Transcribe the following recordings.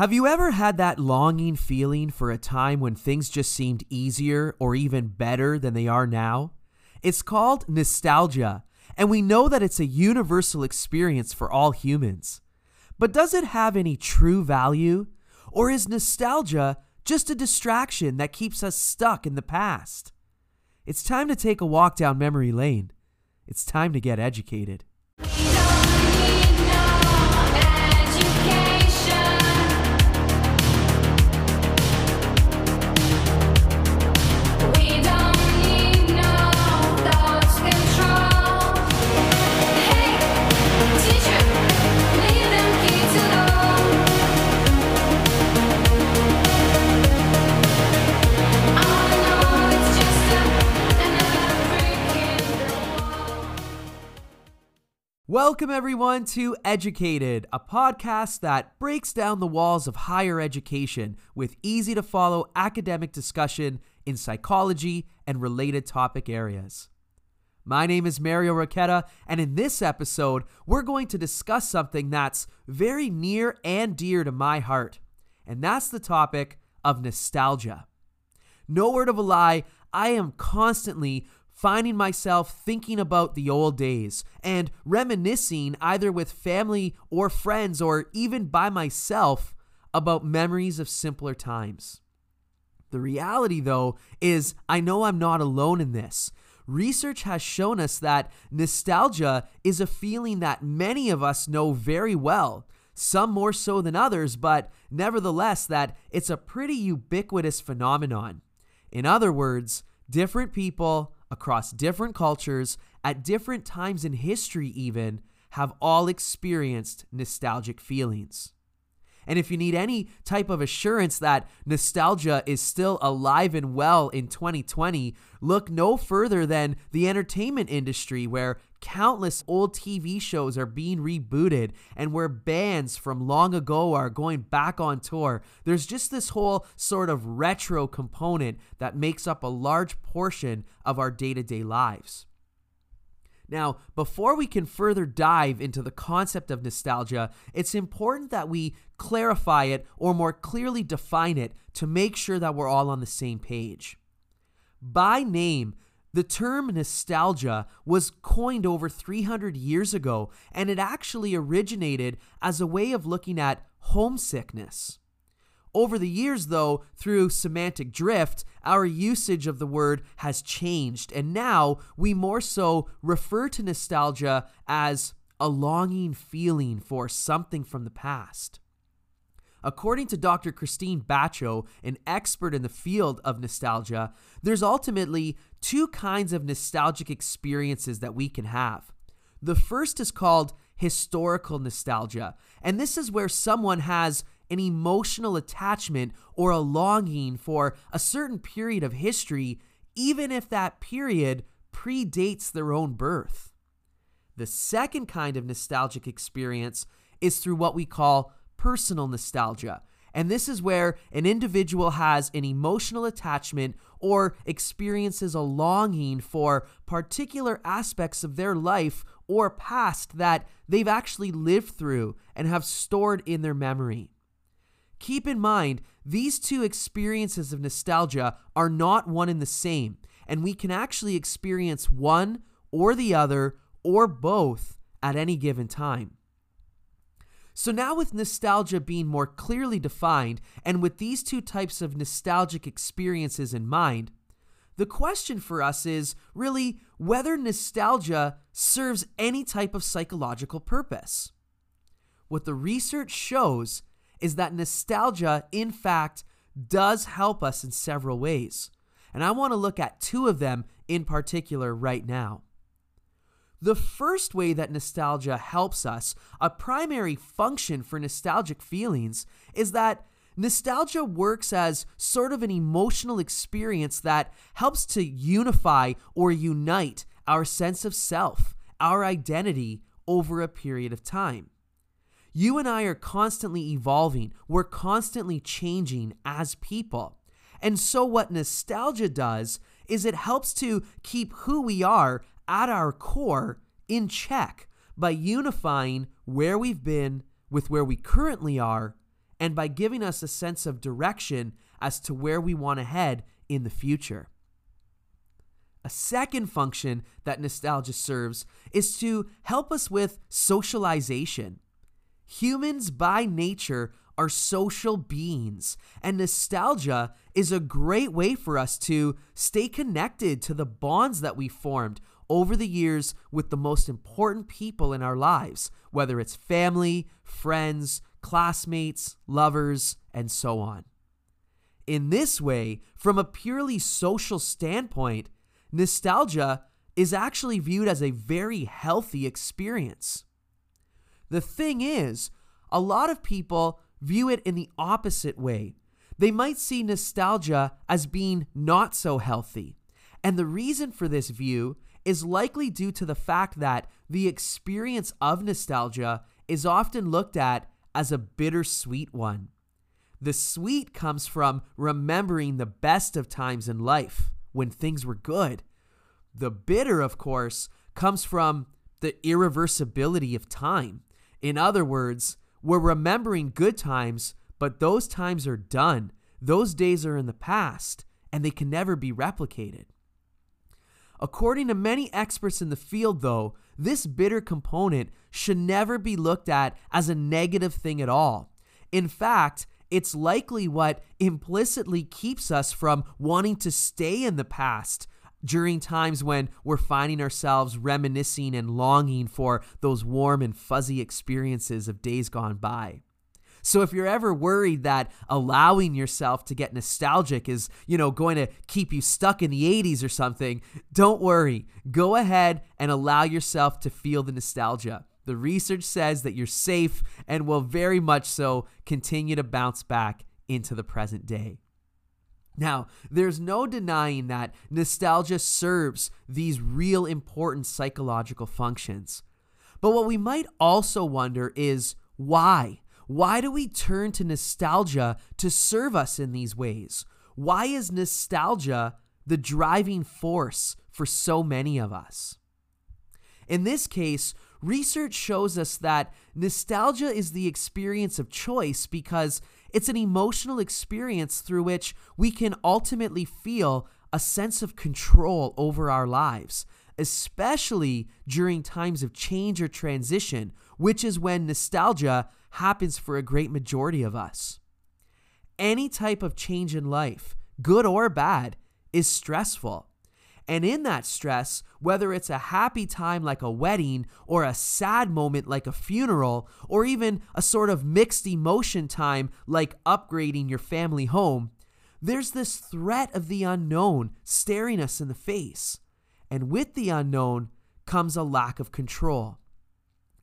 Have you ever had that longing feeling for a time when things just seemed easier or even better than they are now? It's called nostalgia, and we know that it's a universal experience for all humans. But does it have any true value? Or is nostalgia just a distraction that keeps us stuck in the past? It's time to take a walk down memory lane. It's time to get educated. Welcome, everyone, to Educated, a podcast that breaks down the walls of higher education with easy to follow academic discussion in psychology and related topic areas. My name is Mario Roqueta, and in this episode, we're going to discuss something that's very near and dear to my heart, and that's the topic of nostalgia. No word of a lie, I am constantly finding myself thinking about the old days and reminiscing either with family or friends or even by myself about memories of simpler times. The reality, though, is I know I'm not alone in this. Research has shown us that nostalgia is a feeling that many of us know very well, some more so than others, but nevertheless, that it's a pretty ubiquitous phenomenon. In other words, different people, across different cultures at different times in history, even have all experienced nostalgic feelings. And if you need any type of assurance that nostalgia is still alive and well in 2020, look no further than the entertainment industry, where countless old TV shows are being rebooted and where bands from long ago are going back on tour. There's just this whole sort of retro component that makes up a large portion of our day to day lives. Now, before we can further dive into the concept of nostalgia, it's important that we clarify it or more clearly define it to make sure that we're all on the same page. By name, the term nostalgia was coined over 300 years ago, and it actually originated as a way of looking at homesickness. Over the years, though, through semantic drift, our usage of the word has changed, and now we more so refer to nostalgia as a longing feeling for something from the past. According to Dr. Krystine Batcho, an expert in the field of nostalgia, there's ultimately two kinds of nostalgic experiences that we can have. The first is called historical nostalgia, and this is where someone has an emotional attachment or a longing for a certain period of history, even if that period predates their own birth. The second kind of nostalgic experience is through what we call personal nostalgia. And this is where an individual has an emotional attachment or experiences a longing for particular aspects of their life or past that they've actually lived through and have stored in their memory. Keep in mind, these two experiences of nostalgia are not one and the same, and we can actually experience one or the other or both at any given time. So, now with nostalgia being more clearly defined, and with these two types of nostalgic experiences in mind, the question for us is really whether nostalgia serves any type of psychological purpose. What the research shows is that nostalgia, in fact, does help us in several ways. And I want to look at two of them in particular right now. The first way that nostalgia helps us, a primary function for nostalgic feelings, is that nostalgia works as sort of an emotional experience that helps to unify or unite our sense of self, our identity over a period of time. You and I are constantly evolving, we're constantly changing as people. And so, what nostalgia does is it helps to keep who we are at our core in check by unifying where we've been with where we currently are and by giving us a sense of direction as to where we want to head in the future. A second function that nostalgia serves is to help us with socialization. Humans by nature are social beings, and nostalgia is a great way for us to stay connected to the bonds that we formed over the years with the most important people in our lives, whether it's family, friends, classmates, lovers, and so on. In this way, from a purely social standpoint, nostalgia is actually viewed as a very healthy experience. The thing is, a lot of people view it in the opposite way. They might see nostalgia as being not so healthy. And the reason for this view is likely due to the fact that the experience of nostalgia is often looked at as a bittersweet one. The sweet comes from remembering the best of times in life when things were good. The bitter, of course, comes from the irreversibility of time. In other words, we're remembering good times, but those times are done. Those days are in the past, and they can never be replicated. According to many experts in the field, though, this bitter component should never be looked at as a negative thing at all. In fact, it's likely what implicitly keeps us from wanting to stay in the past during times when we're finding ourselves reminiscing and longing for those warm and fuzzy experiences of days gone by. So if you're ever worried that allowing yourself to get nostalgic is, you know, going to keep you stuck in the 80s or something, don't worry. Go ahead and allow yourself to feel the nostalgia. The research says that you're safe and will very much so continue to bounce back into the present day. Now, there's no denying that nostalgia serves these real important psychological functions. But what we might also wonder is why? Why do we turn to nostalgia to serve us in these ways? Why is nostalgia the driving force for so many of us? In this case, research shows us that nostalgia is the experience of choice because it's an emotional experience through which we can ultimately feel a sense of control over our lives, especially during times of change or transition, which is when nostalgia happens for a great majority of us. Any type of change in life, good or bad, is stressful. And in that stress, whether it's a happy time like a wedding, or a sad moment like a funeral, or even a sort of mixed emotion time like upgrading your family home, there's this threat of the unknown staring us in the face. And with the unknown comes a lack of control.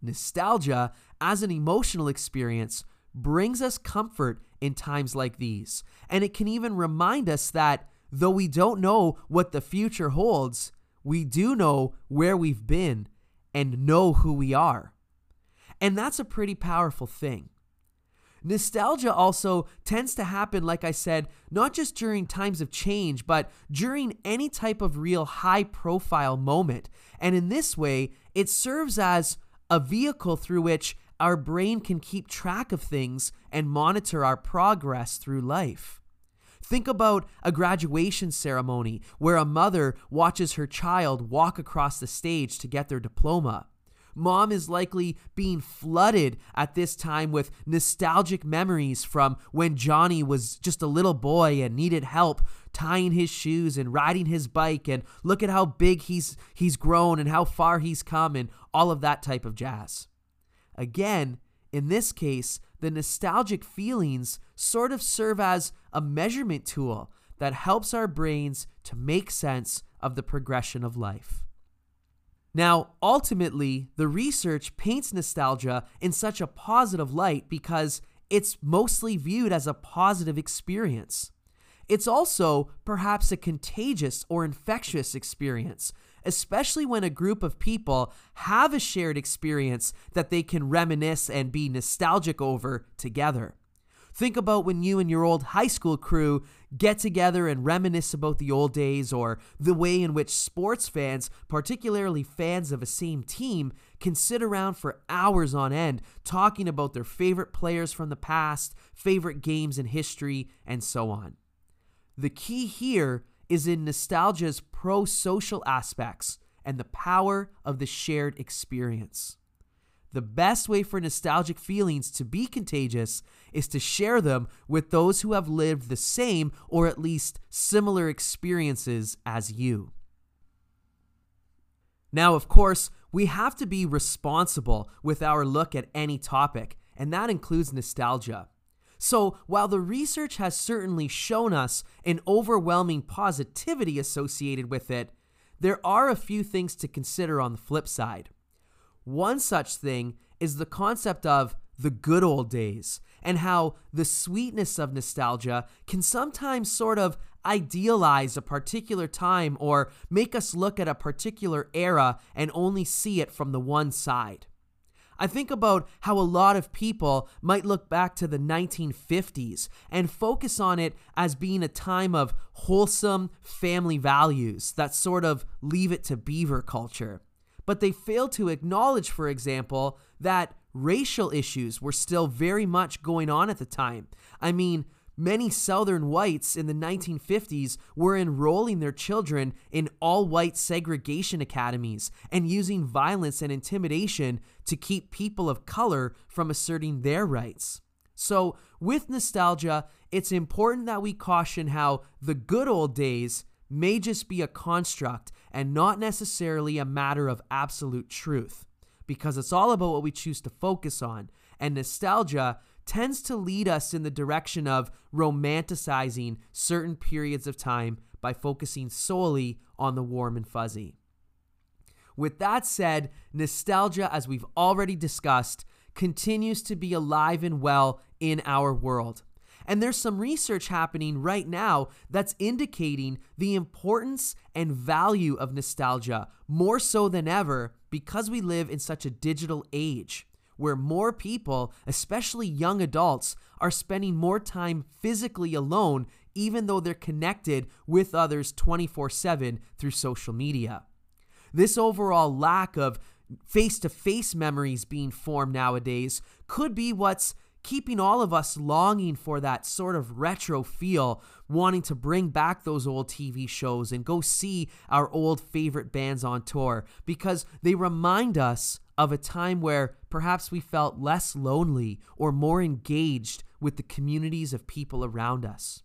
Nostalgia, as an emotional experience, brings us comfort in times like these. And it can even remind us that Though we don't know what the future holds, we do know where we've been and know who we are. And that's a pretty powerful thing. Nostalgia also tends to happen, like I said, not just during times of change, but during any type of real high profile moment. And in this way, it serves as a vehicle through which our brain can keep track of things and monitor our progress through life. Think about a graduation ceremony where a mother watches her child walk across the stage to get their diploma. Mom is likely being flooded at this time with nostalgic memories from when Johnny was just a little boy and needed help tying his shoes and riding his bike and look at how big he's he's grown and how far he's come and all of that type of jazz. Again, in this case, the nostalgic feelings sort of serve as a measurement tool that helps our brains to make sense of the progression of life. Now, ultimately, the research paints nostalgia in such a positive light because it's mostly viewed as a positive experience. It's also perhaps a contagious or infectious experience especially when a group of people have a shared experience that they can reminisce and be nostalgic over together. Think about when you and your old high school crew get together and reminisce about the old days or the way in which sports fans, particularly fans of a same team, can sit around for hours on end talking about their favorite players from the past, favorite games in history, and so on. The key here is in nostalgia's pro social aspects and the power of the shared experience. The best way for nostalgic feelings to be contagious is to share them with those who have lived the same or at least similar experiences as you. Now, of course, we have to be responsible with our look at any topic, and that includes nostalgia. So, while the research has certainly shown us an overwhelming positivity associated with it, there are a few things to consider on the flip side. One such thing is the concept of the good old days and how the sweetness of nostalgia can sometimes sort of idealize a particular time or make us look at a particular era and only see it from the one side. I think about how a lot of people might look back to the 1950s and focus on it as being a time of wholesome family values that sort of leave it to beaver culture but they failed to acknowledge, for example, that racial issues were still very much going on at the time. I mean, many Southern whites in the 1950s were enrolling their children in all white segregation academies and using violence and intimidation to keep people of color from asserting their rights. So, with nostalgia, it's important that we caution how the good old days may just be a construct and not necessarily a matter of absolute truth, because it's all about what we choose to focus on. And nostalgia tends to lead us in the direction of romanticizing certain periods of time by focusing solely on the warm and fuzzy. With that said, nostalgia, as we've already discussed, continues to be alive and well in our world. And there's some research happening right now that's indicating the importance and value of nostalgia more so than ever because we live in such a digital age where more people, especially young adults, are spending more time physically alone, even though they're connected with others 24 7 through social media. This overall lack of face to face memories being formed nowadays could be what's keeping all of us longing for that sort of retro feel, wanting to bring back those old TV shows and go see our old favorite bands on tour because they remind us of a time where perhaps we felt less lonely or more engaged with the communities of people around us.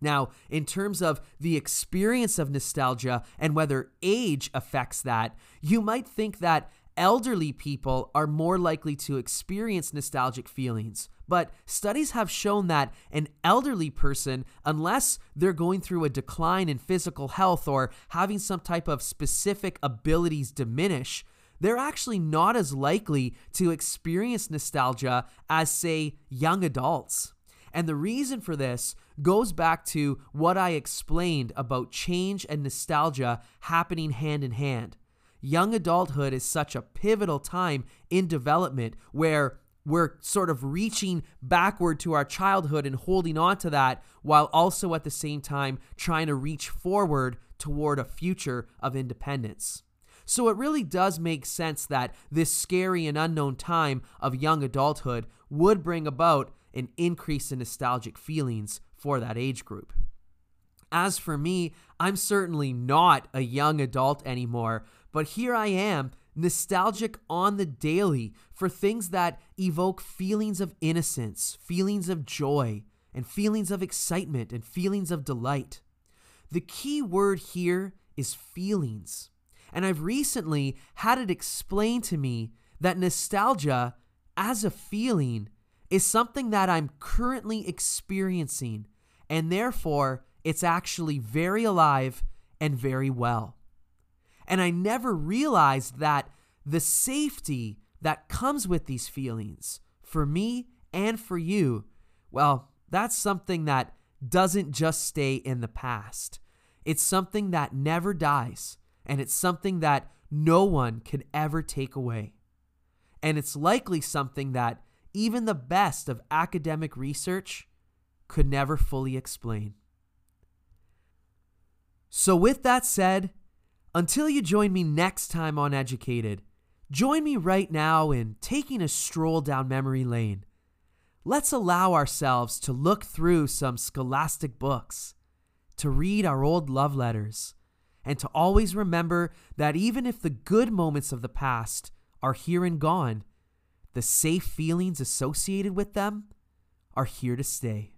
Now, in terms of the experience of nostalgia and whether age affects that, you might think that elderly people are more likely to experience nostalgic feelings. But studies have shown that an elderly person, unless they're going through a decline in physical health or having some type of specific abilities diminish, they're actually not as likely to experience nostalgia as, say, young adults. And the reason for this goes back to what I explained about change and nostalgia happening hand in hand young adulthood is such a pivotal time in development where we're sort of reaching backward to our childhood and holding on to that while also at the same time trying to reach forward toward a future of independence. So it really does make sense that this scary and unknown time of young adulthood would bring about an increase in nostalgic feelings for that age group. As for me, I'm certainly not a young adult anymore, but here I am, nostalgic on the daily for things that evoke feelings of innocence, feelings of joy, and feelings of excitement and feelings of delight. The key word here is feelings. And I've recently had it explained to me that nostalgia, as a feeling, is something that I'm currently experiencing, and therefore it's actually very alive and very well. And I never realized that the safety that comes with these feelings for me and for you, well, that's something that doesn't just stay in the past. It's something that never dies, and it's something that no one can ever take away. And it's likely something that, even the best of academic research could never fully explain. So, with that said, until you join me next time on Educated, join me right now in taking a stroll down memory lane. Let's allow ourselves to look through some scholastic books, to read our old love letters, and to always remember that even if the good moments of the past are here and gone, the safe feelings associated with them are here to stay.